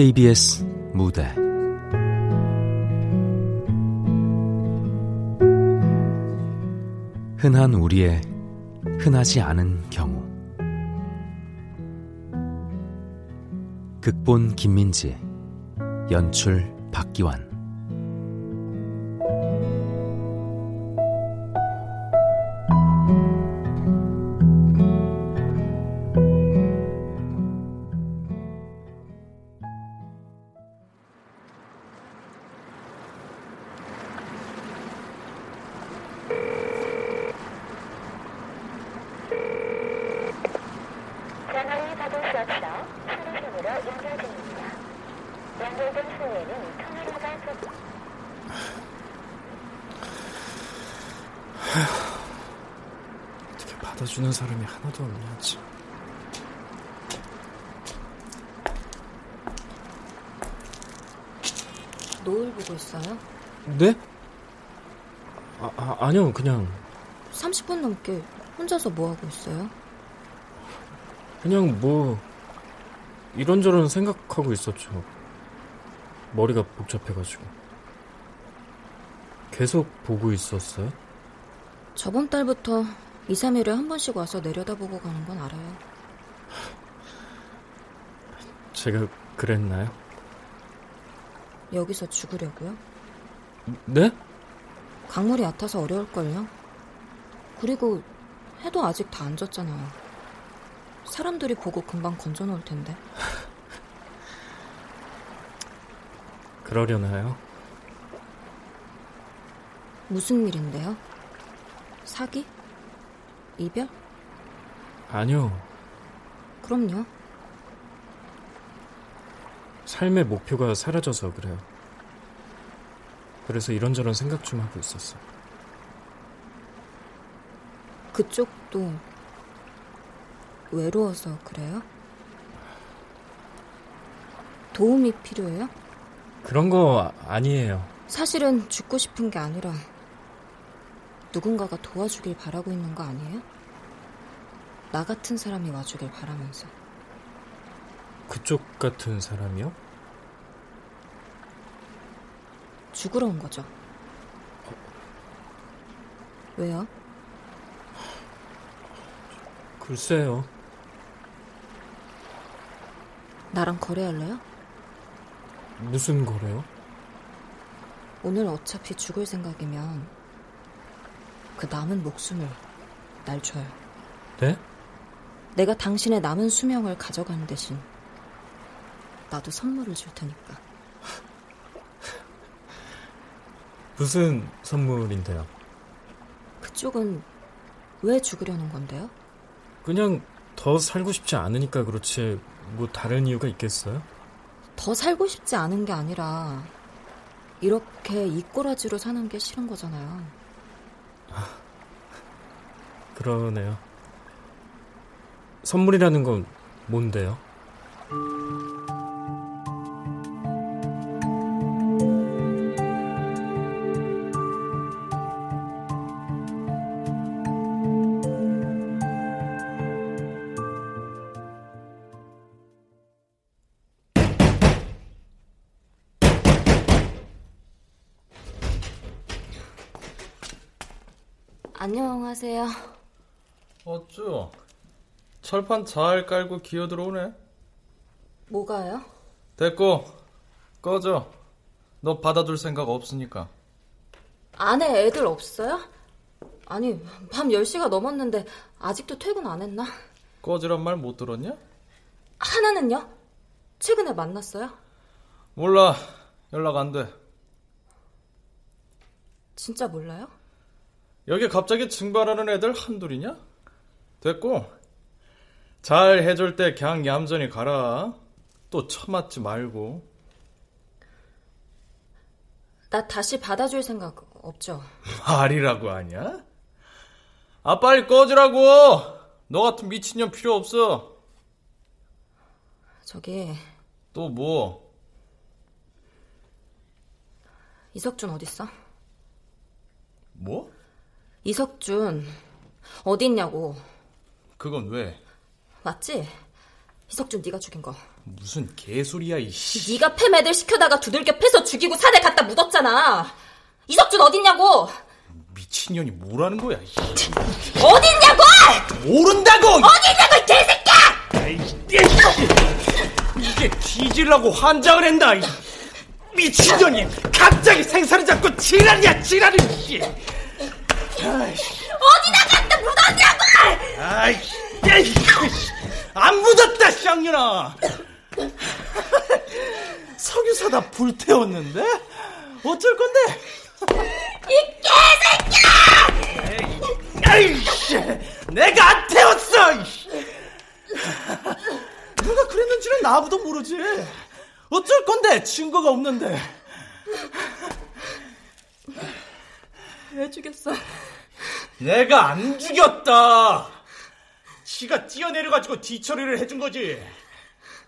KBS 무대. 흔한 우리의 흔하지 않은 경우. 극본 김민지 연출 박기환 30분 넘게 혼자서 뭐 하고 있어요? 그냥 뭐, 이런저런 생각하고 있었죠. 머리가 복잡해가지고. 계속 보고 있었어요? 저번 달부터 2, 3일에 한 번씩 와서 내려다보고 가는 건 알아요. 제가 그랬나요? 여기서 죽으려고요? 네? 강물이 얕아서 어려울걸요? 그리고 해도 아직 다 안 졌잖아요. 사람들이 보고 금방 건져 놓을 텐데. 그러려나요? 무슨 일인데요? 사기? 이별? 아니요. 그럼요. 삶의 목표가 사라져서 그래요. 그래서 이런저런 생각 좀 하고 있었어. 그쪽도 외로워서 그래요? 도움이 필요해요? 그런 거 아니에요. 사실은 죽고 싶은 게 아니라 누군가가 도와주길 바라고 있는 거 아니에요? 나 같은 사람이 와주길 바라면서. 그쪽 같은 사람이요? 죽으러 온 거죠. 왜요? 글쎄요. 나랑 거래할래요? 무슨 거래요? 오늘 어차피 죽을 생각이면 그 남은 목숨을 날 줘요. 네? 내가 당신의 남은 수명을 가져가는 대신 나도 선물을 줄 테니까. 무슨 선물인데요? 그쪽은 왜 죽으려는 건데요? 그냥 더 살고 싶지 않으니까 그렇지 뭐 다른 이유가 있겠어요? 더 살고 싶지 않은 게 아니라 이렇게 이 꼬라지로 사는 게 싫은 거잖아요. 그러네요. 선물이라는 건 뭔데요? 안녕하세요. 어쭈? 철판 잘 깔고 기어 들어오네. 뭐가요? 됐고 꺼져. 너 받아줄 생각 없으니까. 안에 애들 없어요? 아니 밤 10시가 넘었는데 아직도 퇴근 안 했나? 꺼지란 말 못 들었냐? 하나는요? 최근에 만났어요? 몰라. 연락 안 돼. 진짜 몰라요? 여기 갑자기 증발하는 애들 한둘이냐? 됐고 잘 해줄 때 그냥 얌전히 가라. 또 처맞지 말고. 나 다시 받아줄 생각 없죠? 말이라고 하냐? 아 빨리 꺼지라고. 너 같은 미친년 필요 없어. 저기 또 뭐? 이석준 어딨어? 뭐? 이석준 어딨냐고. 그건 왜? 맞지? 이석준 네가 죽인 거. 무슨 개소리야 이씨. 네가 팸 애들 시켜다가 두들겨 패서 죽이고 산에 갖다 묻었잖아. 이석준 어딨냐고. 미친년이 뭐라는 거야? 어딨냐고! 모른다고! 어딨냐고 이 개새끼야! 이게 뒤질라고 환장을 한다. 미친년이 갑자기 생사를 잡고 지랄이야 지랄이. 어디다 갖다 묻었냐고! 아이, 안 묻었다, 쌍년아. 석유 사다 불태웠는데? 어쩔 건데? 이 개새끼야! 아이씨, 내가 안 태웠어! 누가 그랬는지는 나보다 모르지. 어쩔 건데, 증거가 없는데. 왜 죽였어? 내가 안 죽였다. 지가 뛰어내려가지고 뒤처리를 해준 거지.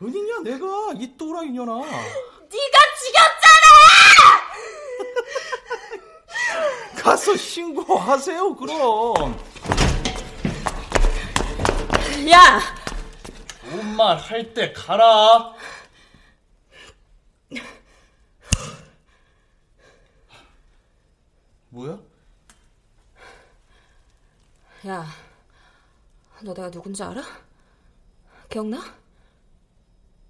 어디냐, 내가 이 또라 이년아. 네가 죽였잖아! 가서 신고하세요, 그럼. 야! 좋은 말할때 가라. 뭐야? 야, 너 내가 누군지 알아? 기억나?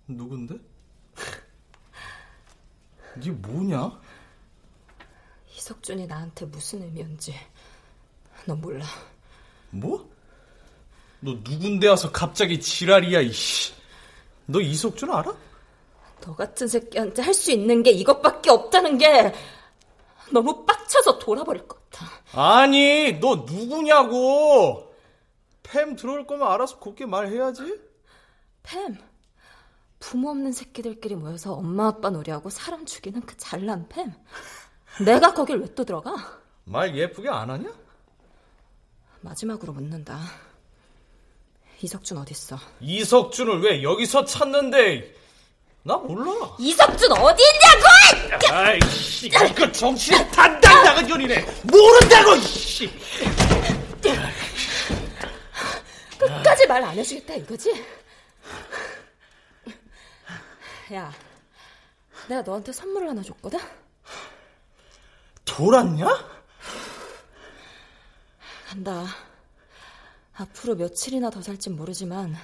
누군데? 네 뭐냐? 이석준이 나한테 무슨 의미였는지 넌 몰라. 뭐? 너 누군데 와서 갑자기 지랄이야, 이씨. 너 이석준 알아? 너 같은 새끼한테 할 수 있는 게 이것밖에 없다는 게 너무 빡쳐서 돌아버릴 것 같아. 아니, 너 누구냐고! 팸 들어올 거면 알아서 곱게 말해야지. 팸. 부모 없는 새끼들끼리 모여서 엄마 아빠 놀이하고 사람 죽이는 그 잘난 팸. 내가 거길 왜 또 들어가? 말 예쁘게 안 하냐? 마지막으로 묻는다. 이석준 어딨어? 이석준을 왜 여기서 찾는데? 나 몰라. 이석준 어디 있냐고! 아이씨, 이거 정신이 단단히 나간 년이네. 모른다고, 이씨. 끝까지 말 안 해주겠다 이거지? 야, 내가 너한테 선물을 하나 줬거든? 돌았냐? 간다. 앞으로 며칠이나 더 살진 모르지만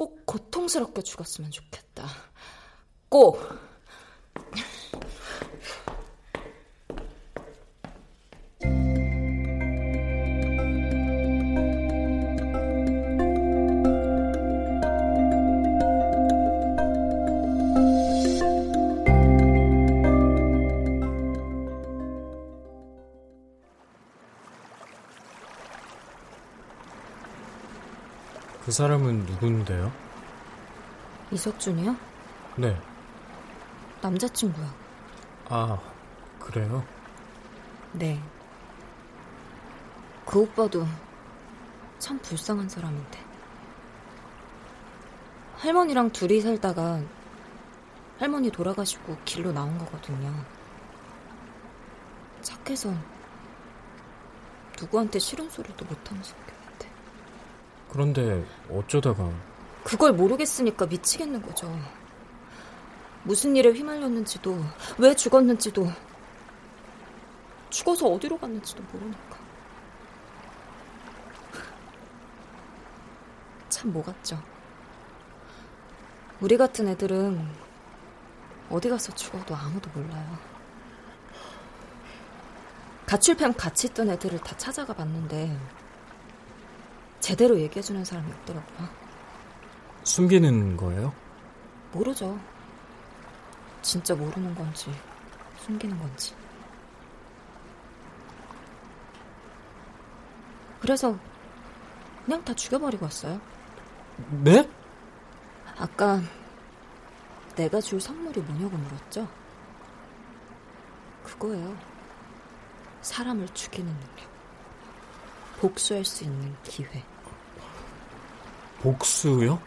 꼭 고통스럽게 죽었으면 좋겠다. 꼭! 사람은 누군데요? 이석준이요? 네. 남자친구야. 아, 그래요? 네. 그 오빠도 참 불쌍한 사람인데. 할머니랑 둘이 살다가 할머니 돌아가시고 길로 나온 거거든요. 착해서 누구한테 싫은 소리도 같아. 그런데 어쩌다가 그걸 모르겠으니까 미치겠는 거죠. 무슨 일에 휘말렸는지도, 왜 죽었는지도, 죽어서 어디로 갔는지도 모르니까. 참 뭐 같죠. 우리 같은 애들은 어디 가서 죽어도 아무도 몰라요. 가출팸 같이 있던 애들을 다 찾아가 봤는데 제대로 얘기해주는 사람이 없더라고요. 숨기는 거예요? 모르죠. 진짜 모르는 건지 숨기는 건지. 그래서 그냥 다 죽여버리고 왔어요. 네? 아까 내가 줄 선물이 뭐냐고 물었죠? 그거예요. 사람을 죽이는 능력. 복수할 수 있는 기회. 복수요?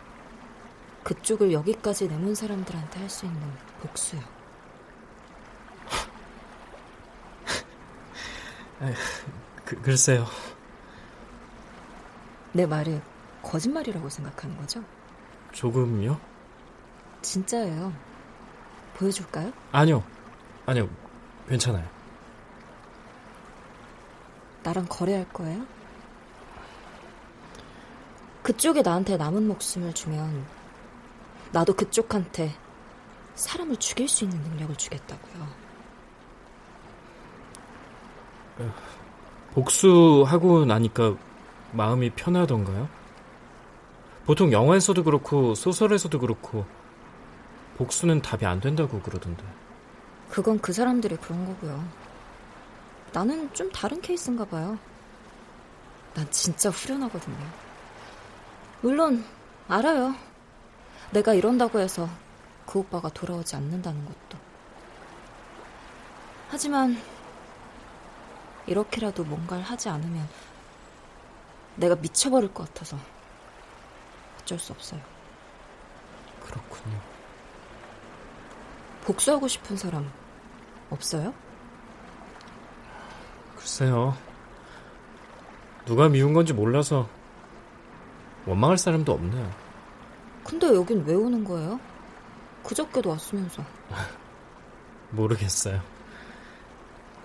그쪽을 여기까지 내몬 사람들한테 할 수 있는 복수요. 그, 글쎄요. 내 말을 거짓말이라고 생각하는 거죠? 조금요? 진짜예요. 보여줄까요? 아니요. 아니요. 괜찮아요. 나랑 거래할 거예요? 그쪽에 나한테 남은 목숨을 주면 나도 그쪽한테 사람을 죽일 수 있는 능력을 주겠다고요. 복수하고 나니까 마음이 편하던가요? 보통 영화에서도 그렇고 소설에서도 그렇고 복수는 답이 안 된다고 그러던데. 그건 그 사람들이 그런 거고요. 나는 좀 다른 케이스인가 봐요. 난 진짜 후련하거든요. 물론 알아요. 내가 이런다고 해서 그 오빠가 돌아오지 않는다는 것도. 하지만 이렇게라도 뭔가를 하지 않으면 내가 미쳐버릴 것 같아서 어쩔 수 없어요. 그렇군요. 복수하고 싶은 사람 없어요? 글쎄요. 누가 미운 건지 몰라서 원망할 사람도 없네요. 근데 여긴 왜 오는 거예요? 그저께도 왔으면서. 모르겠어요.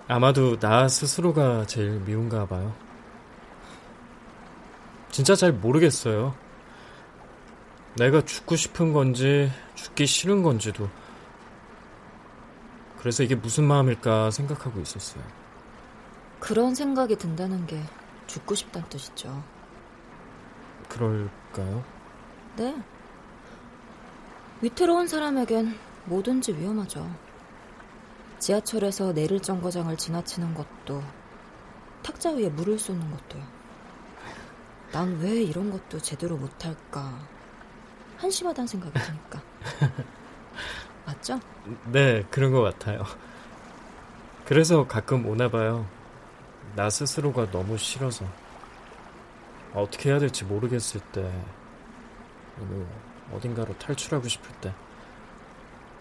아마도 나 스스로가 제일 미운가 봐요. 진짜 잘 모르겠어요. 내가 죽고 싶은 건지 죽기 싫은 건지도 그래서 이게 무슨 마음일까 생각하고 있었어요. 그런 생각이 든다는 게 죽고 싶다는 뜻이죠. 그럴까요? 네. 위태로운 사람에겐 뭐든지 위험하죠. 지하철에서 내릴 정거장을 지나치는 것도 탁자 위에 물을 쏟는 것도요. 난 왜 이런 것도 제대로 못할까 한심하다는 생각이 드니까. 맞죠? 네, 그런 것 같아요. 그래서 가끔 오나 봐요. 나 스스로가 너무 싫어서. 어떻게 해야 될지 모르겠을 때, 어딘가로 탈출하고 싶을 때,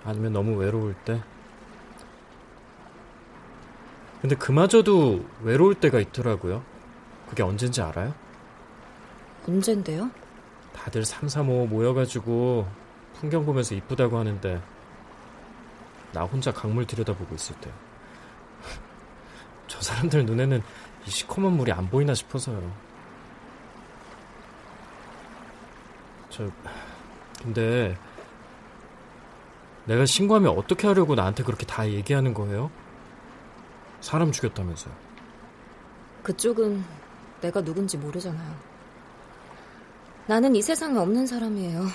아니면 너무 외로울 때. 근데 그마저도 외로울 때가 있더라고요. 그게 언젠지 알아요? 언젠데요? 다들 3, 3, 5 모여가지고 풍경 보면서 이쁘다고 하는데 나 혼자 강물 들여다보고 있을 때. 저 사람들 눈에는 이 시커먼 물이 안 보이나 싶어서요. 저, 근데, 내가 신고하면 어떻게 하려고 나한테 그렇게 다 얘기하는 거예요? 사람 죽였다면서요. 그쪽은 내가 누군지 모르잖아요. 나는 이 세상에 없는 사람이에요.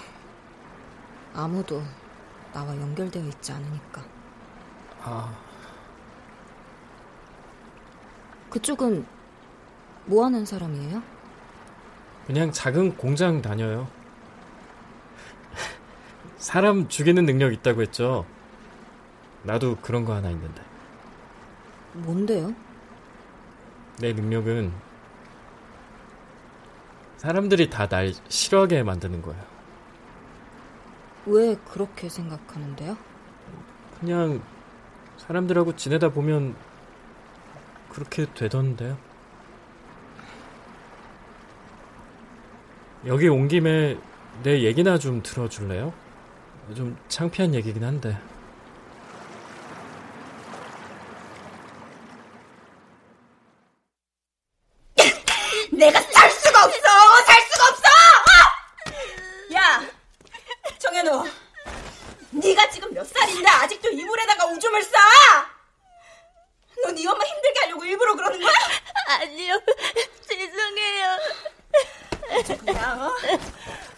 아무도 나와 연결되어 있지 않으니까. 아. 그쪽은 뭐 하는 사람이에요? 그냥 작은 공장 다녀요. 사람 죽이는 능력 있다고 했죠? 나도 그런 거 하나 있는데. 뭔데요? 내 능력은 사람들이 다 날 싫어하게 만드는 거예요. 왜 그렇게 생각하는데요? 그냥 사람들하고 지내다 보면 그렇게 되던데요. 여기 온 김에 내 얘기나 좀 들어줄래요? 좀 창피한 얘기긴 한데. 내가 살 수가 없어! 살 수가 없어! 아! 야! 정현우, 네가 지금 몇 살인데 아직도 이불에다가 오줌을 싸? 너 네 엄마 힘들게 하려고 일부러 그러는 거야? 아니요, 죄송해요. 그냥 어?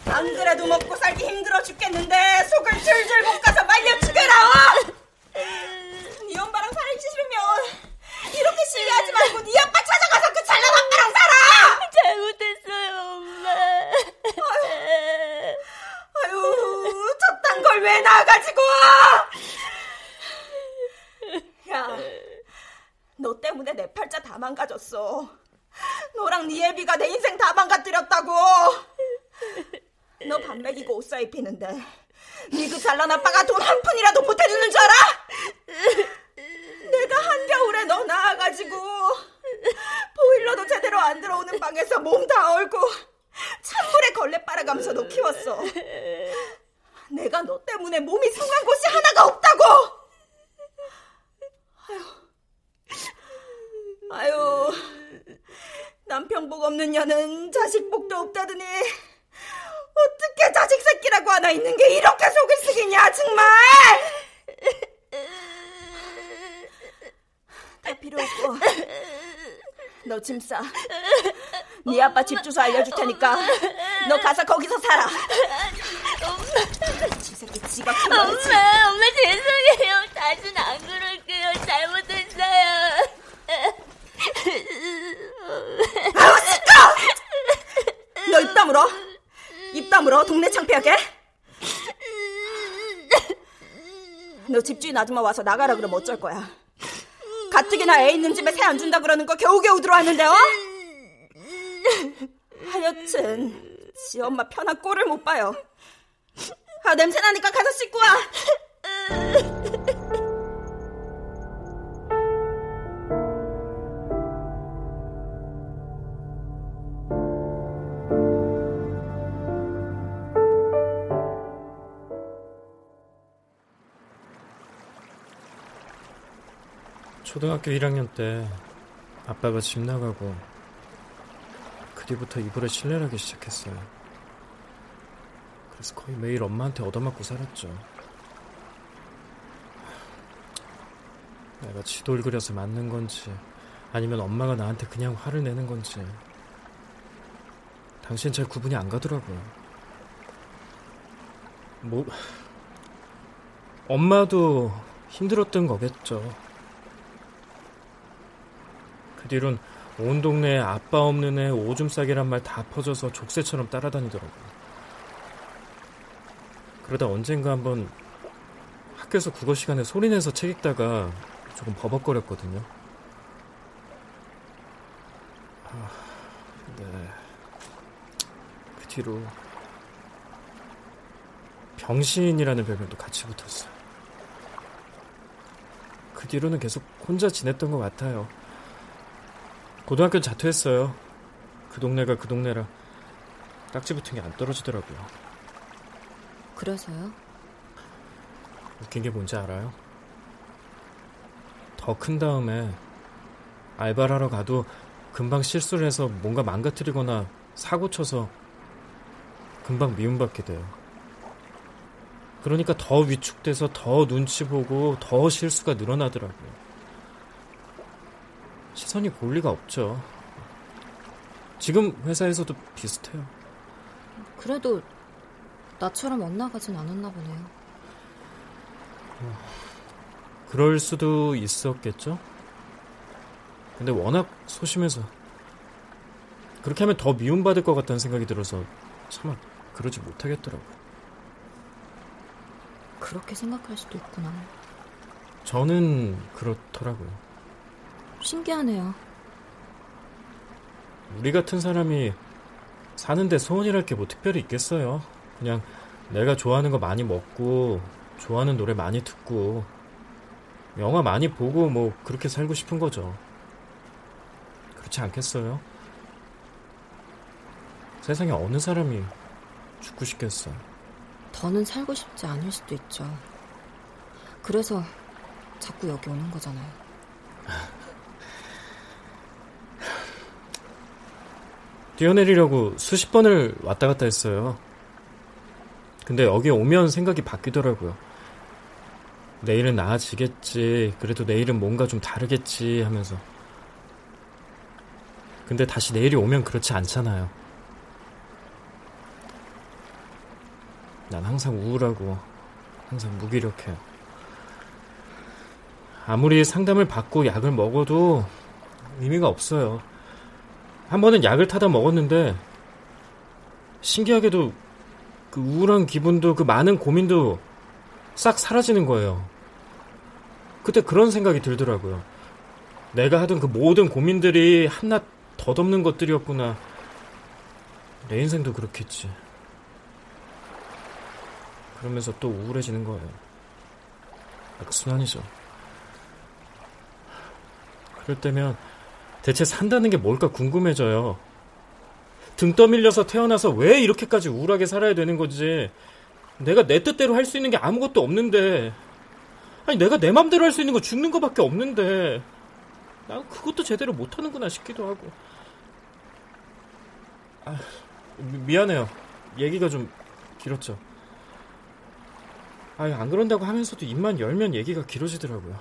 안 그래도 먹고 살기 힘들어 죽겠는데 속을 줄줄 볶아서 말려 죽여라! 어? 네 엄마랑 살기 싫으면 이렇게 시위하지 말고 네 아빠 찾아가서 그 잘난 아빠랑 살아! 잘못했어요, 엄마. 아유, 저딴 걸 왜 나가지고! 야, 너 때문에 내 팔자 다 망가졌어. 너랑 네 애비가 내 인생 다 망가뜨렸다고. 너 밥 먹이고 옷 사 입히는데 네 그 잘난 아빠가 돈 한 푼이라도 못 해주는 줄 알아? 내가 한겨울에 너 낳아가지고 사랑하면서도 키웠어. 내가 너 때문에 몸이 상한 곳이 하나가 없다고! 아유, 아유, 남편 복 없는 년은 자식 복도 없다더니, 어떻게 자식 새끼라고 하나 있는 게 이렇게 속을 쓰기냐, 정말! 다 필요 없고, 너 짐 싸. 네 아빠 집 주소 알려줄 테니까 너 가서 거기서 살아. 엄마. 지 새끼 지가 엄마, 엄마 죄송해요. 다시는 안 그럴게요. 잘못했어요. 아우 시끄러! 너입 다물어. 입 다물어. 동네 창피하게. 너 집주인 아줌마 와서 나가라 그러면 어쩔 거야. 가뜩이나 애 있는 집에 새 안 준다 그러는 거 겨우겨우 들어왔는데 어? 하여튼 지 엄마 편한 꼴을 못 봐요. 아 냄새 나니까 가서 씻고 와. 초등학교 1학년 때 아빠가 집 나가고 그 뒤부터 이불에 신뢰하기 시작했어요. 그래서 거의 매일 엄마한테 얻어맞고 살았죠. 내가 지돌 그려서 맞는 건지 아니면 엄마가 나한테 그냥 화를 내는 건지 당신 잘 구분이 안 가더라고요. 뭐 엄마도 힘들었던 거겠죠. 그 뒤론 온 동네에 아빠 없는 애 오줌 싸기란 말 다 퍼져서 족쇄처럼 따라다니더라고요. 그러다 언젠가 한번 학교에서 국어 시간에 소리내서 책 읽다가 조금 버벅거렸거든요. 아, 네. 그 뒤로 병신이라는 별명도 같이 붙었어요. 그 뒤로는 계속 혼자 지냈던 것 같아요. 고등학교 자퇴했어요. 그 동네가 그 동네라 딱지 붙은 게 안 떨어지더라고요. 그래서요? 웃긴 게 뭔지 알아요? 더 큰 다음에 알바를 하러 가도 금방 실수를 해서 뭔가 망가뜨리거나 사고 쳐서 금방 미움받게 돼요. 그러니까 더 위축돼서 더 눈치 보고 더 실수가 늘어나더라고요. 시선이 볼 리가 없죠. 지금 회사에서도 비슷해요. 그래도 나처럼 엇나가진 않았나 보네요. 그럴 수도 있었겠죠? 근데 워낙 소심해서 그렇게 하면 더 미움받을 것 같다는 생각이 들어서 차마 그러지 못하겠더라고요. 그렇게 생각할 수도 있구나. 저는 그렇더라고요. 신기하네요. 우리 같은 사람이 사는데 소원이랄 게 뭐 특별히 있겠어요. 그냥 내가 좋아하는 거 많이 먹고 좋아하는 노래 많이 듣고 영화 많이 보고 뭐 그렇게 살고 싶은 거죠. 그렇지 않겠어요? 세상에 어느 사람이 죽고 싶겠어요. 더는 살고 싶지 않을 수도 있죠. 그래서 자꾸 여기 오는 거잖아요. 뛰어내리려고 수십 번을 왔다 갔다 했어요. 근데 여기 오면 생각이 바뀌더라고요. 내일은 나아지겠지. 그래도 내일은 뭔가 좀 다르겠지 하면서. 근데 다시 내일이 오면 그렇지 않잖아요. 난 항상 우울하고 항상 무기력해요. 아무리 상담을 받고 약을 먹어도 의미가 없어요. 한 번은 약을 타다 먹었는데 신기하게도 그 우울한 기분도 그 많은 고민도 싹 사라지는 거예요. 그때 그런 생각이 들더라고요. 내가 하던 그 모든 고민들이 한낱 덧없는 것들이었구나. 내 인생도 그렇겠지. 그러면서 또 우울해지는 거예요. 악순환이죠. 그럴 때면 대체 산다는 게 뭘까 궁금해져요. 등 떠밀려서 태어나서 왜 이렇게까지 우울하게 살아야 되는 거지? 내가 내 뜻대로 할 수 있는 게 아무것도 없는데. 아니, 내가 내 맘대로 할 수 있는 거 죽는 거밖에 없는데. 나 그것도 제대로 못하는구나 싶기도 하고. 아, 미 안해요. 얘기가 좀 길었죠. 아니, 안 그런다고 하면서도 입만 열면 얘기가 길어지더라고요.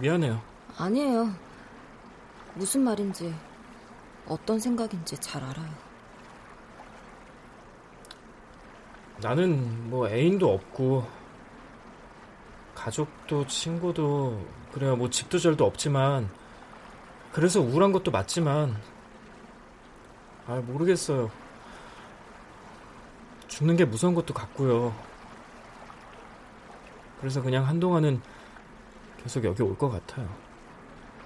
미안해요. 아니에요. 무슨 말인지, 어떤 생각인지 잘 알아요. 나는 뭐 애인도 없고, 가족도 친구도, 그래요. 뭐 집도 절도 없지만, 그래서 우울한 것도 맞지만, 아, 모르겠어요. 죽는 게 무서운 것도 같고요. 그래서 그냥 한동안은 계속 여기 올 것 같아요.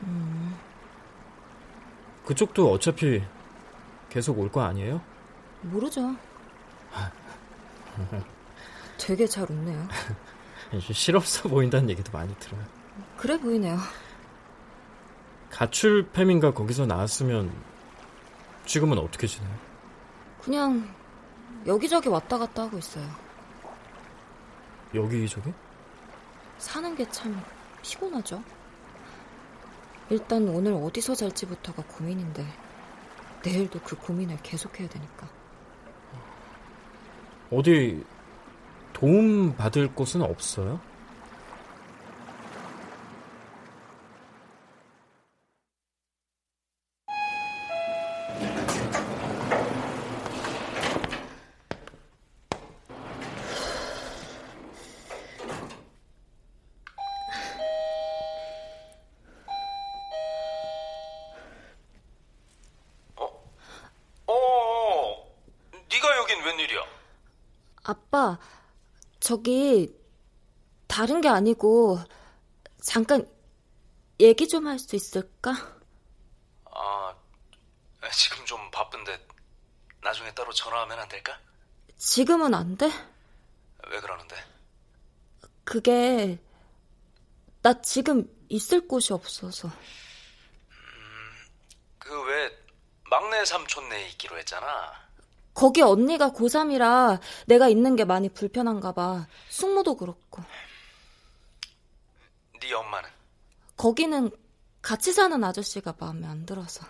음. 그쪽도 어차피 계속 올 거 아니에요? 모르죠. 되게 잘 웃네요. 실없어 보인다는 얘기도 많이 들어요. 그래 보이네요. 가출팸인가 거기서 나왔으면 지금은 어떻게 지내요? 그냥 여기저기 왔다 갔다 하고 있어요. 여기저기? 사는 게 참 피곤하죠. 일단 오늘 어디서 잘지부터가 고민인데 내일도 그 고민을 계속해야 되니까. 어디 도움 받을 곳은 없어요? 아빠, 저기 다른 게 아니고 잠깐 얘기 좀 할 수 있을까? 아, 지금 좀 바쁜데 나중에 따로 전화하면 안 될까? 지금은 안 돼? 왜 그러는데? 그게 나 지금 있을 곳이 없어서. 음, 그 왜 막내 삼촌네 있기로 했잖아. 거기 언니가 고3이라 내가 있는 게 많이 불편한가 봐. 숙모도 그렇고. 네 엄마는? 거기는 같이 사는 아저씨가 마음에 안 들어서.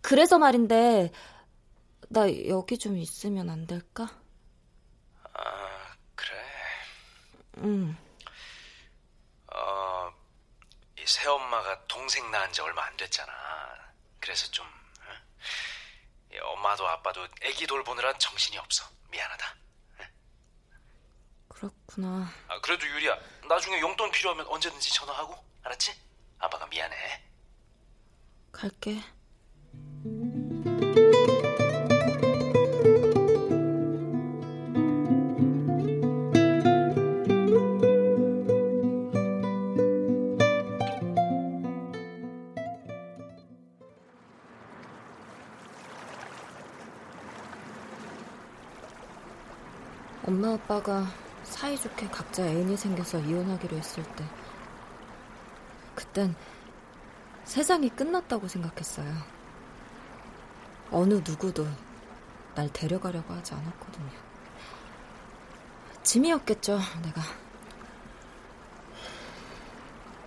그래서 말인데 나 여기 좀 있으면 안 될까? 아, 그래. 응. 어, 이 새엄마가 동생 낳은 지 얼마 안 됐잖아. 그래서 좀 엄마도 아빠도 애기 돌보느라 정신이 없어. 미안하다. 그렇구나. 아, 그래도 유리야, 나중에 용돈 필요하면 언제든지 전화하고, 알았지? 아빠가 미안해. 갈게. 엄마 아빠가 사이좋게 각자 애인이 생겨서 이혼하기로 했을 때 그땐 세상이 끝났다고 생각했어요. 어느 누구도 날 데려가려고 하지 않았거든요. 짐이었겠죠, 내가.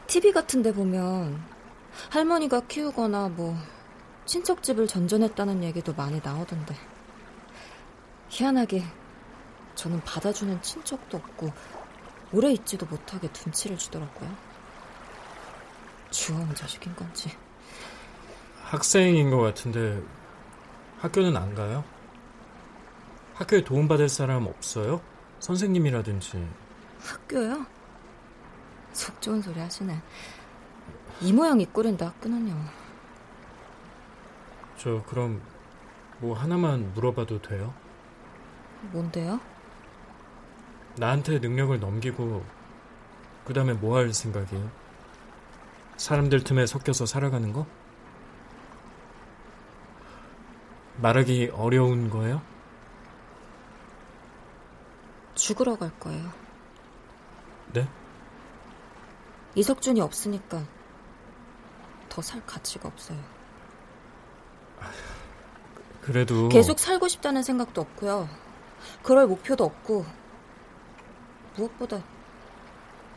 TV 같은 데 보면 할머니가 키우거나 뭐 친척집을 전전했다는 얘기도 많이 나오던데. 희한하게 저는 받아주는 친척도 없고 오래 있지도 못하게 눈치를 주더라고요. 주워온 자식인 건지. 학생인 것 같은데 학교는 안 가요? 학교에 도움받을 사람 없어요? 선생님이라든지. 학교요? 속 좋은 소리 하시네. 이 모양 이 꼴인데 학교는요. 저 그럼 뭐 하나만 물어봐도 돼요? 뭔데요? 나한테 능력을 넘기고 그 다음에 뭐 할 생각이에요? 사람들 틈에 섞여서 살아가는 거? 말하기 어려운 거예요? 죽으러 갈 거예요. 네? 이석준이 없으니까 더 살 가치가 없어요. 그래도 계속 살고 싶다는 생각도 없고요. 그럴 목표도 없고 무엇보다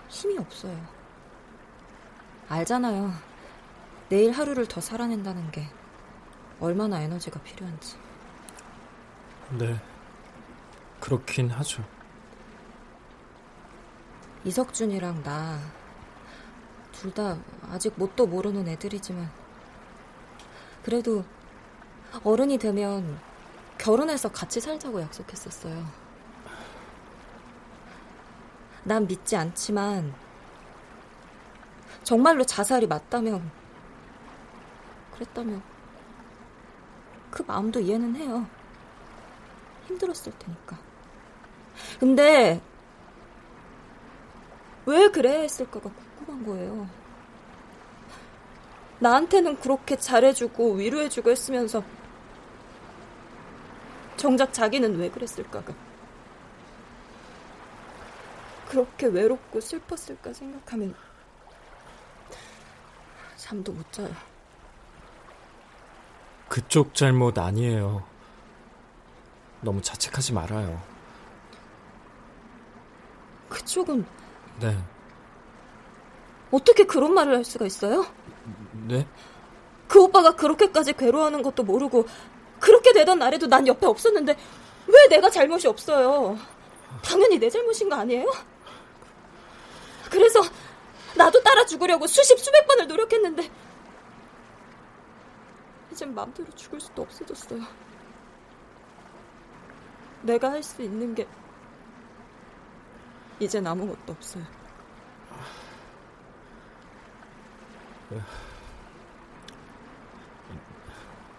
힘이 없어요. 알잖아요. 내일 하루를 더 살아낸다는 게 얼마나 에너지가 필요한지. 네. 그렇긴 하죠. 이석준이랑 나, 둘 다 아직 뭣도 모르는 애들이지만, 그래도 어른이 되면 결혼해서 같이 살자고 약속했었어요. 난 믿지 않지만, 정말로 자살이 맞다면, 그랬다면, 그 마음도 이해는 해요. 힘들었을 테니까. 근데, 왜 그래야 했을까가 궁금한 거예요. 나한테는 그렇게 잘해주고 위로해주고 했으면서 정작 자기는 왜 그랬을까가 그렇게 외롭고 슬펐을까 생각하면 잠도 못 자요. 그쪽 잘못 아니에요. 너무 자책하지 말아요. 그쪽은 네. 어떻게 그런 말을 할 수가 있어요? 네? 그 오빠가 그렇게까지 괴로워하는 것도 모르고 그렇게 되던 날에도 난 옆에 없었는데 왜 내가 잘못이 없어요? 당연히 내 잘못인 거 아니에요? 그래서 나도 따라 죽으려고 수십 수백 번을 노력했는데 이젠 마음대로 죽을 수도 없어졌어요. 내가 할 수 있는 게 이젠 아무것도 없어요.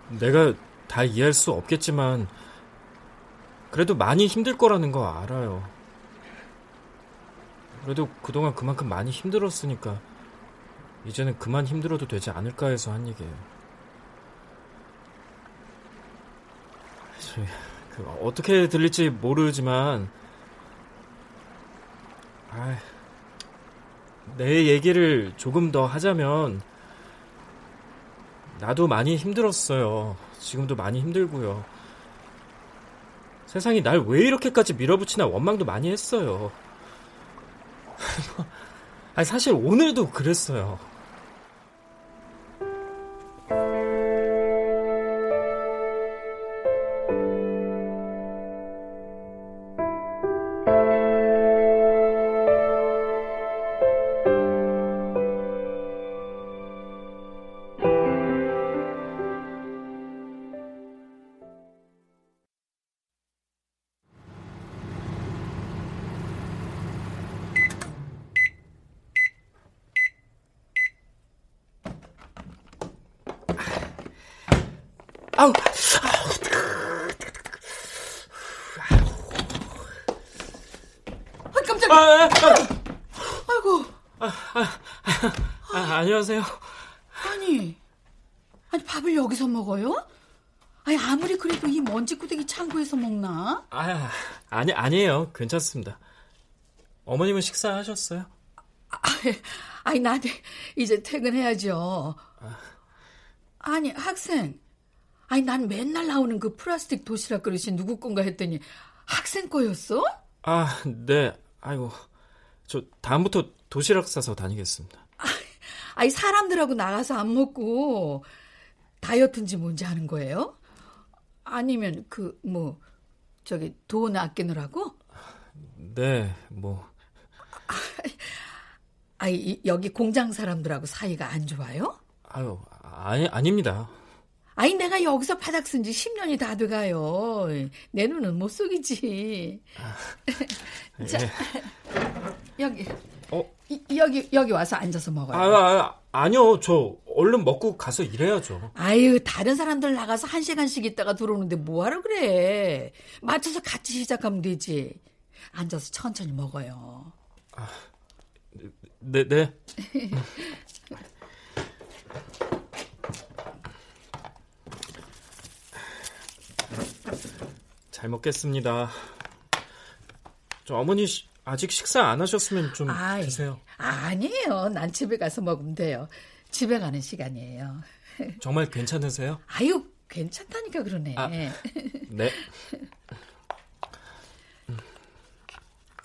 내가 다 이해할 수 없겠지만 그래도 많이 힘들 거라는 거 알아요. 그래도 그동안 그만큼 많이 힘들었으니까 이제는 그만 힘들어도 되지 않을까 해서 한 얘기예요. 그 어떻게 들릴지 모르지만 아, 내 얘기를 조금 더 하자면 나도 많이 힘들었어요. 지금도 많이 힘들고요. 세상이 날 왜 이렇게까지 밀어붙이나 원망도 많이 했어요. 아니, 사실 오늘도 그랬어요. 아, 아, 아이고. 아, 아, 아, 안녕하세요. 아니, 아니 밥을 여기서 먹어요? 아니 아무리 그래도 이 먼지구덩이 창고에서 먹나? 아, 아니 아니에요. 괜찮습니다. 어머님은 식사하셨어요? 아, 아니 나 이제 퇴근해야죠. 아니 학생, 아니 난 맨날 나오는 그 플라스틱 도시락 그릇이 누구 건가 했더니 학생 거였어? 아, 네. 아이고, 저 다음부터 도시락 싸서 다니겠습니다. 아니 사람들하고 나가서 안 먹고 다이어트인지 뭔지 하는 거예요? 아니면 그 뭐 저기 돈 아끼느라고? 네, 뭐 아이 여기 공장 사람들하고 사이가 안 좋아요? 아유, 아니 아닙니다. 아니 내가 여기서 바닥 쓴 지 10년이 다 돼가요. 내 눈은 못 속이지. 자, 예. 여기. 어? 이, 여기 여기 와서 앉아서 먹어요. 아, 아, 아니요. 저 얼른 먹고 가서 일해야죠. 아유, 다른 사람들 나가서 한 시간씩 있다가 들어오는데 뭐하러 그래. 맞춰서 같이 시작하면 되지. 앉아서 천천히 먹어요. 네, 네. 잘 먹겠습니다. 저 어머니 시- 아직 식사 안 하셨으면 좀 아이, 드세요. 아니에요. 난 집에 가서 먹으면 돼요. 집에 가는 시간이에요. 정말 괜찮으세요? 아유, 괜찮다니까 그러네. 아, 네.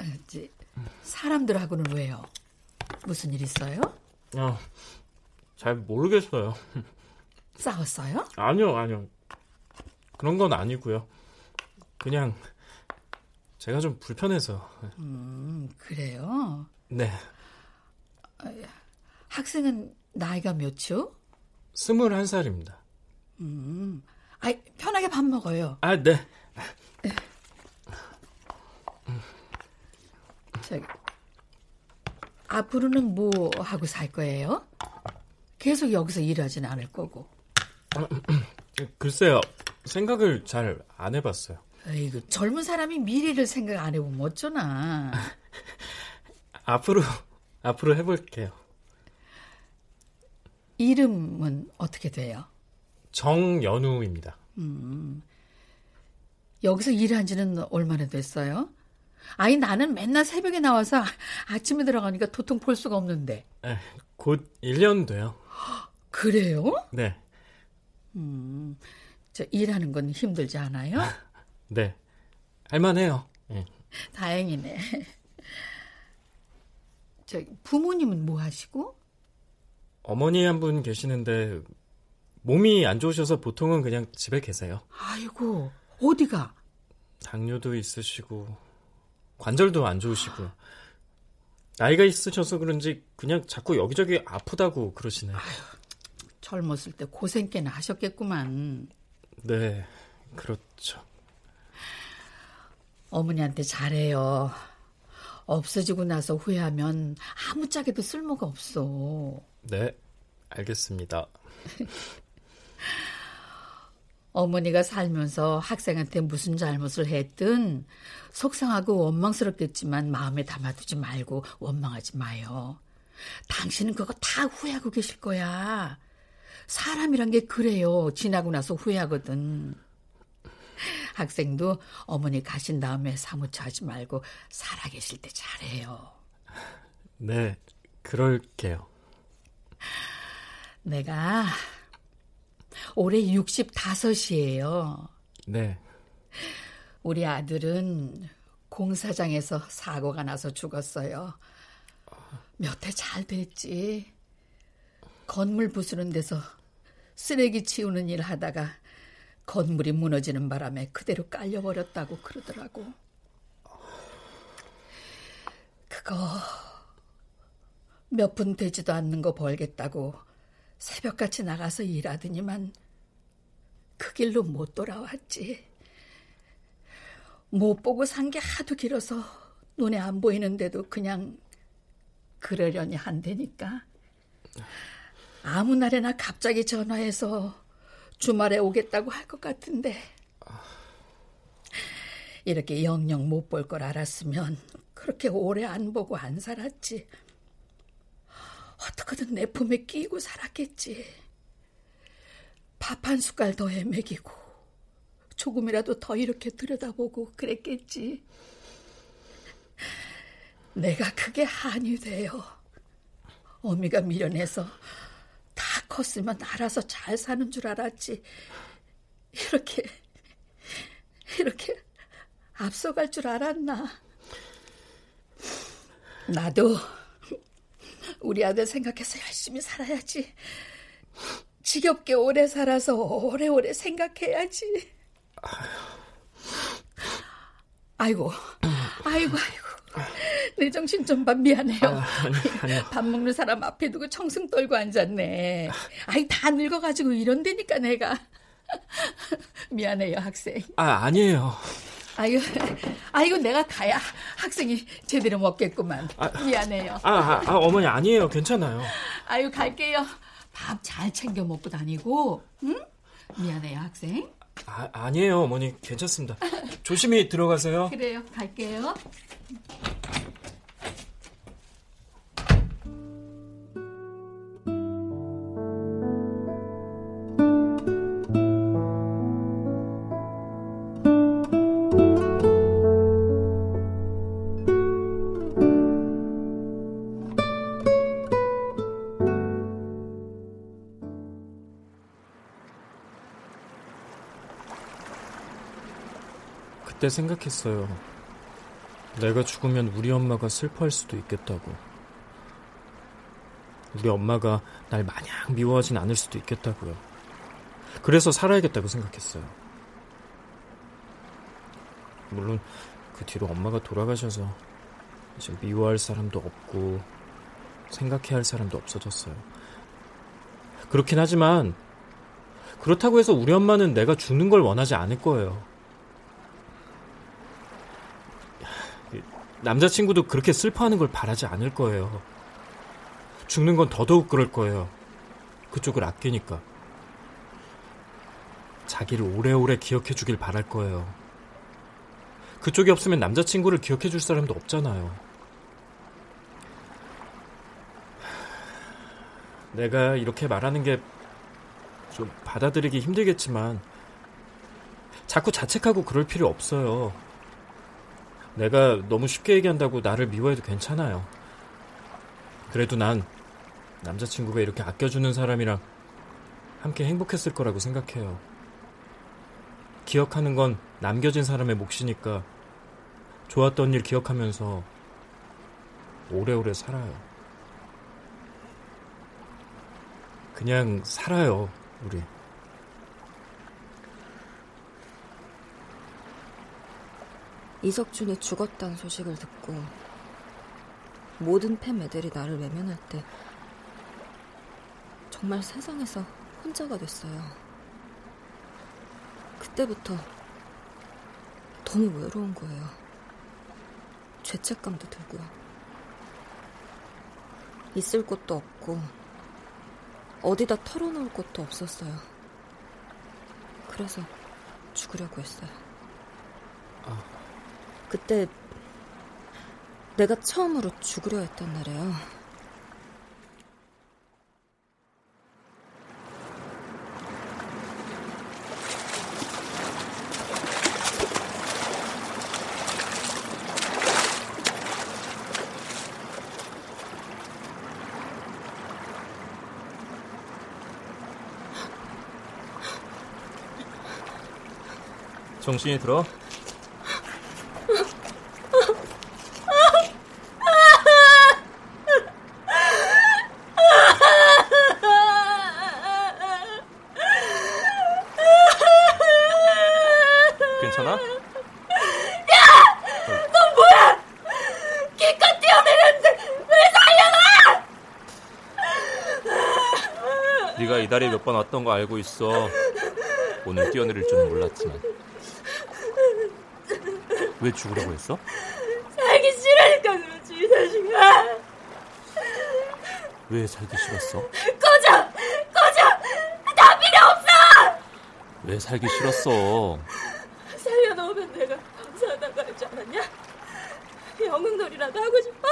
어, 사람들하고는 왜요? 무슨 일 있어요? 어, 잘 모르겠어요. 싸웠어요? 아니요, 아니요. 그런 건 아니고요. 그냥 제가 좀 불편해서. 음, 그래요? 네. 학생은 나이가 몇이요? 스물한 살입니다. 음, 아, 편하게 밥 먹어요. 아, 네. 저기, 앞으로는 뭐 하고 살 거예요? 계속 여기서 일하진 않을 거고. 글쎄요, 생각을 잘 안 해봤어요. 아이고, 젊은 사람이 미래를 생각 안 해보면 어쩌나. 앞으로, 앞으로 해볼게요. 이름은 어떻게 돼요? 정연우입니다. 음, 여기서 일한 지는 얼마나 됐어요? 아니, 나는 맨날 새벽에 나와서 아침에 들어가니까 도통 볼 수가 없는데. 에, 곧 1년 돼요. 그래요? 네. 음, 저 일하는 건 힘들지 않아요? 네. 할만해요. 네. 다행이네. 저 부모님은 뭐 하시고? 어머니 한 분 계시는데 몸이 안 좋으셔서 보통은 그냥 집에 계세요. 아이고, 어디가? 당뇨도 있으시고 관절도 안 좋으시고 나이가 있으셔서 그런지 그냥 자꾸 여기저기 아프다고 그러시네요. 아휴, 젊었을 때 고생 꽤나 하셨겠구만. 네, 그렇죠. 어머니한테 잘해요. 없어지고 나서 후회하면 아무짝에도 쓸모가 없어. 네, 알겠습니다. 어머니가 살면서 학생한테 무슨 잘못을 했든 속상하고 원망스럽겠지만 마음에 담아두지 말고 원망하지 마요. 당신은 그거 다 후회하고 계실 거야. 사람이란 게 그래요. 지나고 나서 후회하거든. 학생도 어머니 가신 다음에 사무쳐 하지 말고 살아계실 때 잘해요. 네, 그럴게요. 내가 올해 65이에요. 네. 우리 아들은 공사장에서 사고가 나서 죽었어요. 몇 해 잘 됐지. 건물 부수는 데서 쓰레기 치우는 일 하다가 건물이 무너지는 바람에 그대로 깔려버렸다고 그러더라고. 그거 몇푼 되지도 않는 거 벌겠다고 새벽같이 나가서 일하더니만 그 길로 못 돌아왔지. 못 보고 산 게 하도 길어서 눈에 안 보이는데도 그냥 그러려니 한대니까. 아무 날에나 갑자기 전화해서 주말에 오겠다고 할 것 같은데. 이렇게 영영 못 볼 걸 알았으면 그렇게 오래 안 보고 안 살았지. 어떻게든 내 품에 끼고 살았겠지. 밥 한 숟갈 더 헤매기고 조금이라도 더 이렇게 들여다보고 그랬겠지. 내가 그게 한이 돼요. 어미가 미련해서 다 컸으면 알아서 잘 사는 줄 알았지. 이렇게, 이렇게 앞서갈 줄 알았나. 나도 우리 아들 생각해서 열심히 살아야지. 지겹게 오래 살아서 오래오래 생각해야지. 아이고, 아이고, 아이고. 내 정신 좀 봐, 미안해요. 아, 아니, 밥 먹는 사람 앞에 두고 청승 떨고 앉았네. 아이, 다 늙어가지고 이런데니까 내가. 미안해요, 학생. 아, 아니에요. 아이고, 아이고, 내가 가야 학생이 제대로 먹겠구만. 아, 미안해요. 아, 아, 아, 어머니, 아니에요. 괜찮아요. 아유, 갈게요. 밥 잘 챙겨 먹고 다니고, 응? 미안해요, 학생. 아, 아니에요, 어머니. 괜찮습니다. 조심히 들어가세요. 그래요, 갈게요. 그때 생각했어요. 내가 죽으면 우리 엄마가 슬퍼할 수도 있겠다고. 우리 엄마가 날 마냥 미워하진 않을 수도 있겠다고요. 그래서 살아야겠다고 생각했어요. 물론 그 뒤로 엄마가 돌아가셔서 이제 미워할 사람도 없고 생각해야 할 사람도 없어졌어요. 그렇긴 하지만 그렇다고 해서 우리 엄마는 내가 죽는 걸 원하지 않을 거예요. 남자친구도 그렇게 슬퍼하는 걸 바라지 않을 거예요. 죽는 건 더더욱 그럴 거예요. 그쪽을 아끼니까. 자기를 오래오래 기억해 주길 바랄 거예요. 그쪽이 없으면 남자친구를 기억해 줄 사람도 없잖아요. 내가 이렇게 말하는 게 좀 받아들이기 힘들겠지만 자꾸 자책하고 그럴 필요 없어요. 내가 너무 쉽게 얘기한다고 나를 미워해도 괜찮아요. 그래도 난 남자친구가 이렇게 아껴주는 사람이랑 함께 행복했을 거라고 생각해요. 기억하는 건 남겨진 사람의 몫이니까 좋았던 일 기억하면서 오래오래 살아요. 그냥 살아요, 우리. 이석준이 죽었다는 소식을 듣고 모든 팬매들이 나를 외면할 때 정말 세상에서 혼자가 됐어요. 그때부터 너무 외로운 거예요. 죄책감도 들고요. 있을 곳도 없고 어디다 털어놓을 곳도 없었어요. 그래서 죽으려고 했어요. 아. 그때 내가 처음으로 죽으려 했던 날이에요. 정신이 들어? 왔던 거 알고 있어. 오늘 뛰어내릴 줄은 몰랐지만. 왜 죽으려고 했어? 살기 싫으니까 그렇지, 이 자식아. 왜 살기 싫었어? 꺼져! 꺼져! 다 필요 없어! 왜 살기 싫었어? 살려놓으면 내가 감사하다고 할 줄 알았냐? 영웅놀이라도 하고 싶어?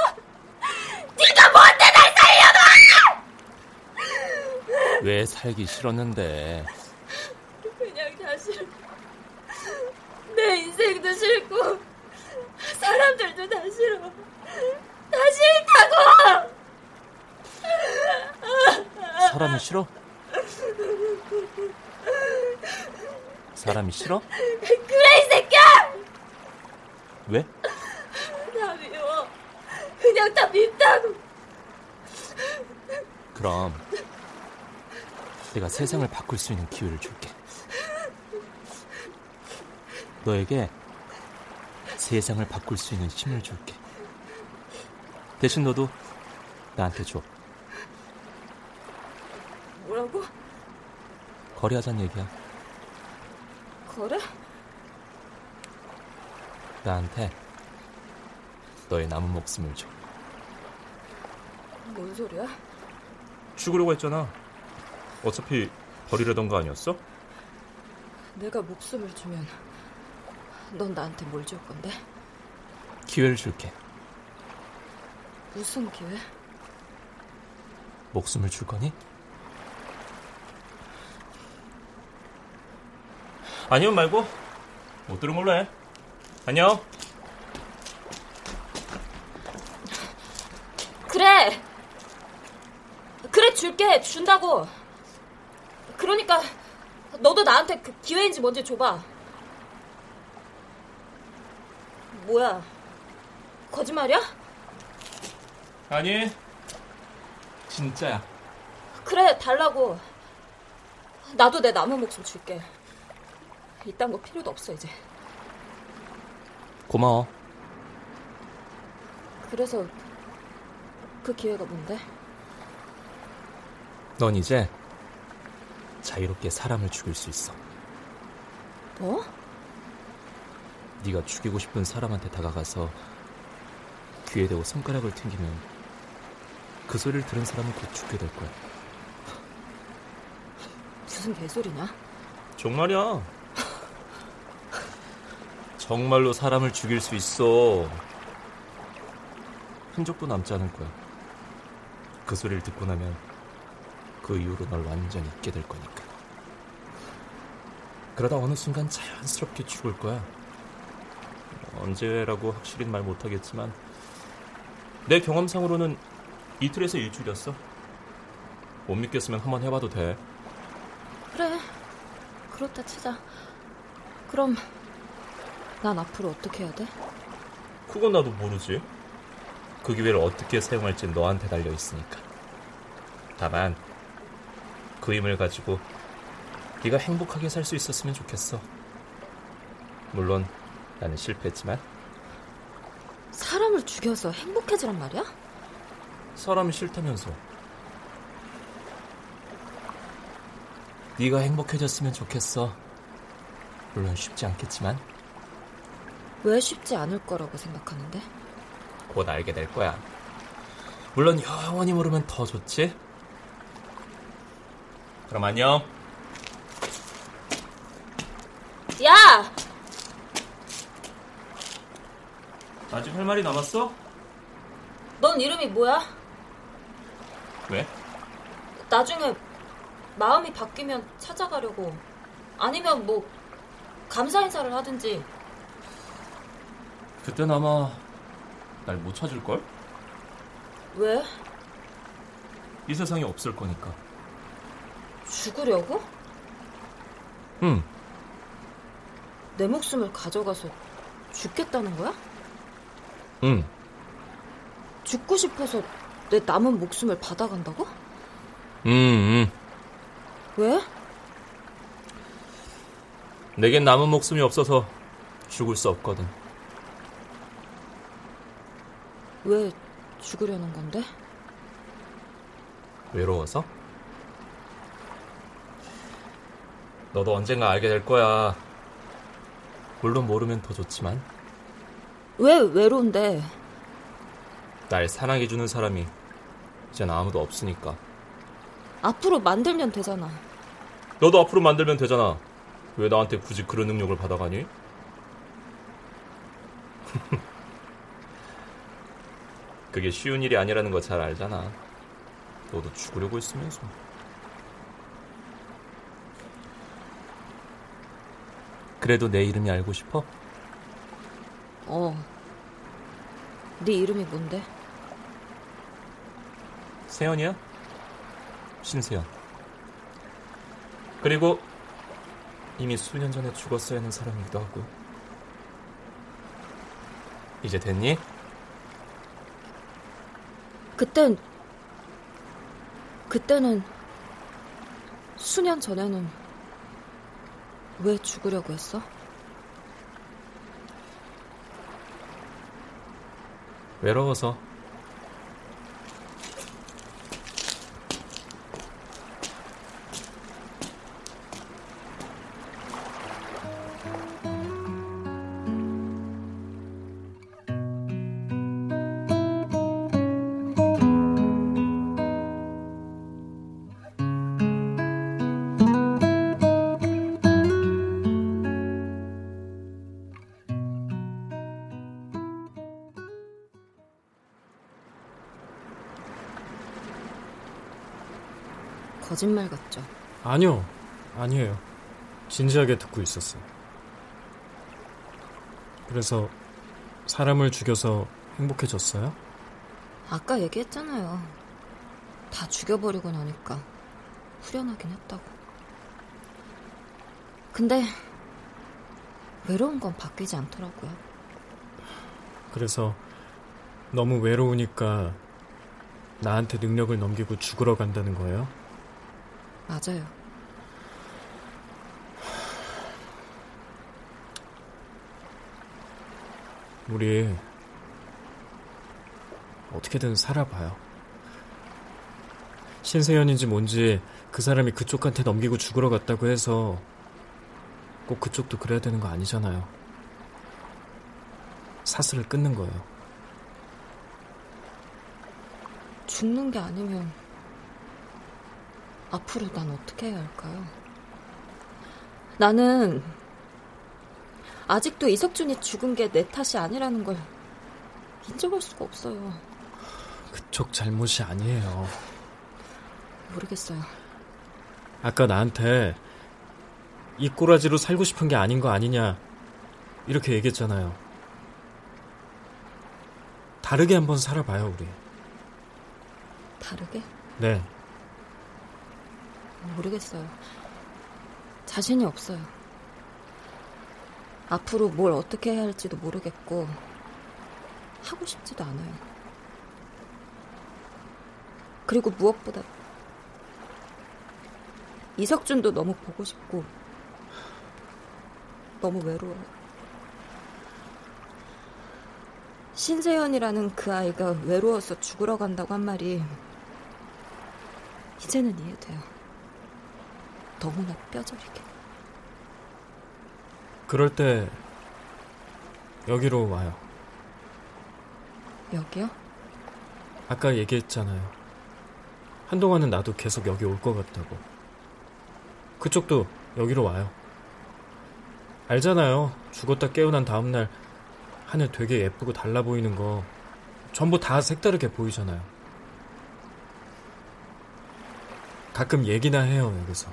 네가 뭔데 날 살려놔! 왜 살기 싫었는데? 그냥 다 싫어. 내 인생도 싫고 사람들도 다 싫어. 다 싫다고! 사람이 싫어? 사람이 싫어? 그래 이 새끼야! 왜? 다 미워. 그냥 다 밉다고. 그럼 내가 세상을 바꿀 수 있는 기회를 줄게. 너에게 세상을 바꿀 수 있는 힘을 줄게. 대신 너도 나한테 줘. 뭐라고? 거래하자는 얘기야. 거래? 나한테 너의 남은 목숨을 줘. 뭔 소리야? 죽으려고 했잖아. 어차피 버리려던 거 아니었어? 내가 목숨을 주면 넌 나한테 뭘 줄 건데? 기회를 줄게. 무슨 기회? 목숨을 줄 거니? 아니면 말고 못 들은 걸로 해. 안녕. 그래. 그래 줄게 준다고. 그러니까 너도 나한테 그 기회인지 뭔지 줘봐. 뭐야? 거짓말이야? 아니, 진짜야. 그래, 달라고. 나도 내 남은 목숨 줄게. 이딴 거 필요도 없어, 이제. 고마워. 그래서 그 기회가 뭔데? 넌 이제 자유롭게 사람을 죽일 수 있어. 뭐? 네가 죽이고 싶은 사람한테 다가가서 귀에 대고 손가락을 튕기면 그 소리를 들은 사람은 곧 죽게 될 거야. 무슨 개소리냐? 정말이야. 정말로 사람을 죽일 수 있어. 흔적도 남지 않을 거야. 그 소리를 듣고 나면 그 이후로 널 완전히 잊게 될 거니까. 그러다 어느 순간 자연스럽게 죽을 거야. 언제라고 확실히 말 못하겠지만 내 경험상으로는 이틀에서 일주일이었어. 못 믿겠으면 한번 해봐도 돼. 그래. 그렇다 치자. 그럼 난 앞으로 어떻게 해야 돼? 그건 나도 모르지. 그 기회를 어떻게 사용할지 너한테 달려 있으니까. 다만 그 힘을 가지고 네가 행복하게 살 수 있었으면 좋겠어. 물론 나는 실패했지만 사람을 죽여서 행복해지란 말이야? 사람이 싫다면서. 네가 행복해졌으면 좋겠어. 물론 쉽지 않겠지만 왜 쉽지 않을 거라고 생각하는데? 곧 알게 될 거야. 물론 영원히 모르면 더 좋지. 그럼 안녕. 야! 아직 할 말이 남았어? 넌 이름이 뭐야? 왜? 나중에 마음이 바뀌면 찾아가려고. 아니면 뭐 감사 인사를 하든지. 그땐 아마 날 못 찾을걸? 왜? 이 세상에 없을 거니까. 죽으려고? 응. 내 목숨을 가져가서 죽겠다는 거야? 응. 죽고 싶어서 내 남은 목숨을 받아간다고? 응, 응. 왜? 내겐 남은 목숨이 없어서 죽을 수 없거든. 왜 죽으려는 건데? 외로워서? 너도 언젠가 알게 될 거야. 물론 모르면 더 좋지만 왜 외로운데? 날 사랑해주는 사람이 이젠 아무도 없으니까. 앞으로 만들면 되잖아. 너도 앞으로 만들면 되잖아. 왜 나한테 굳이 그런 능력을 받아가니? 그게 쉬운 일이 아니라는 거 잘 알잖아. 너도 죽으려고 했으면서. 그래도 내 이름이 알고 싶어? 어. 네 이름이 뭔데? 세연이야? 신세연. 그리고 이미 수년 전에 죽었어야 하는 사람이기도 하고. 이제 됐니? 그땐 그때는 수년 전에는 왜 죽으려고 했어? 외로워서. 아니요, 아니에요. 진지하게 듣고 있었어요. 그래서 사람을 죽여서 행복해졌어요? 아까 얘기했잖아요. 다 죽여버리고 나니까 후련하긴 했다고. 근데 외로운 건 바뀌지 않더라고요. 그래서 너무 외로우니까 나한테 능력을 넘기고 죽으러 간다는 거예요? 맞아요. 우리 어떻게든 살아봐요. 신세연인지 뭔지 그 사람이 그쪽한테 넘기고 죽으러 갔다고 해서 꼭 그쪽도 그래야 되는 거 아니잖아요. 사슬을 끊는 거예요. 죽는 게 아니면 앞으로 난 어떻게 해야 할까요? 나는 아직도 이석준이 죽은 게 내 탓이 아니라는 걸 인정할 수가 없어요. 그쪽 잘못이 아니에요. 모르겠어요. 아까 나한테 이 꼬라지로 살고 싶은 게 아닌 거 아니냐 이렇게 얘기했잖아요. 다르게 한번 살아봐요, 우리. 다르게? 네. 모르겠어요. 자신이 없어요. 앞으로 뭘 어떻게 해야 할지도 모르겠고, 하고 싶지도 않아요. 그리고 무엇보다, 이석준도 너무 보고 싶고, 너무 외로워요. 신세연이라는 그 아이가 외로워서 죽으러 간다고 한 말이 이제는 이해돼요. 너무나 뼈저리게. 그럴 때 여기로 와요. 여기요? 아까 얘기했잖아요. 한동안은 나도 계속 여기 올 것 같다고. 그쪽도 여기로 와요. 알잖아요. 죽었다 깨어난 다음날 하늘 되게 예쁘고 달라 보이는 거 전부 다 색다르게 보이잖아요. 가끔 얘기나 해요, 여기서.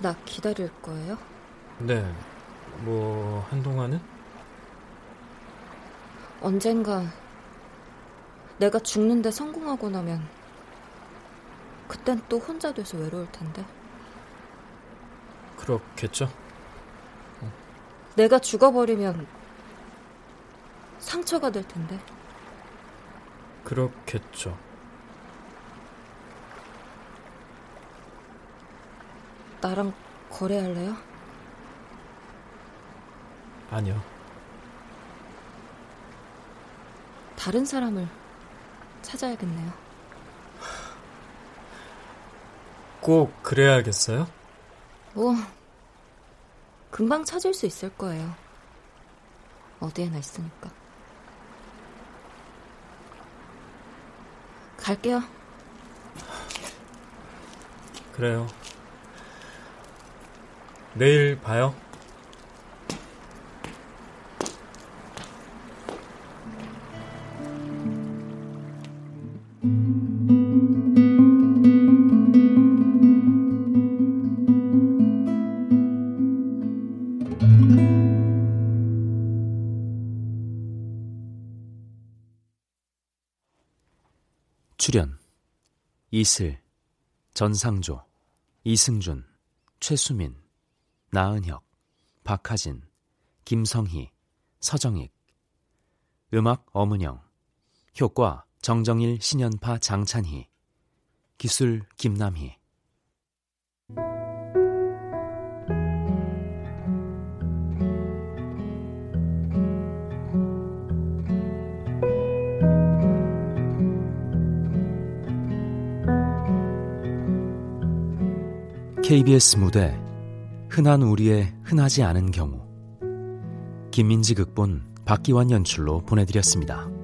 나 기다릴 거예요? 네, 뭐, 한동안은? 언젠가 내가 죽는데 성공하고 나면 그땐 또 혼자 돼서 외로울 텐데. 그렇겠죠? 내가 죽어버리면 상처가 될 텐데. 그렇겠죠. 나랑 거래할래요? 아니요. 다른 사람을 찾아야겠네요. 꼭 그래야겠어요? 뭐, 금방 찾을 수 있을 거예요. 어디에나 있으니까. 갈게요. 그래요. 내일 봐요. 출연 이슬, 전상조, 이승준, 최수민, 나은혁, 박하진, 김성희, 서정익. 음악 엄은영. 효과 정정일 신연파 장찬희. 기술 김남희. KBS 무대 흔한 우리의 흔하지 않은 경우 김민지 극본 박기환 연출로 보내드렸습니다.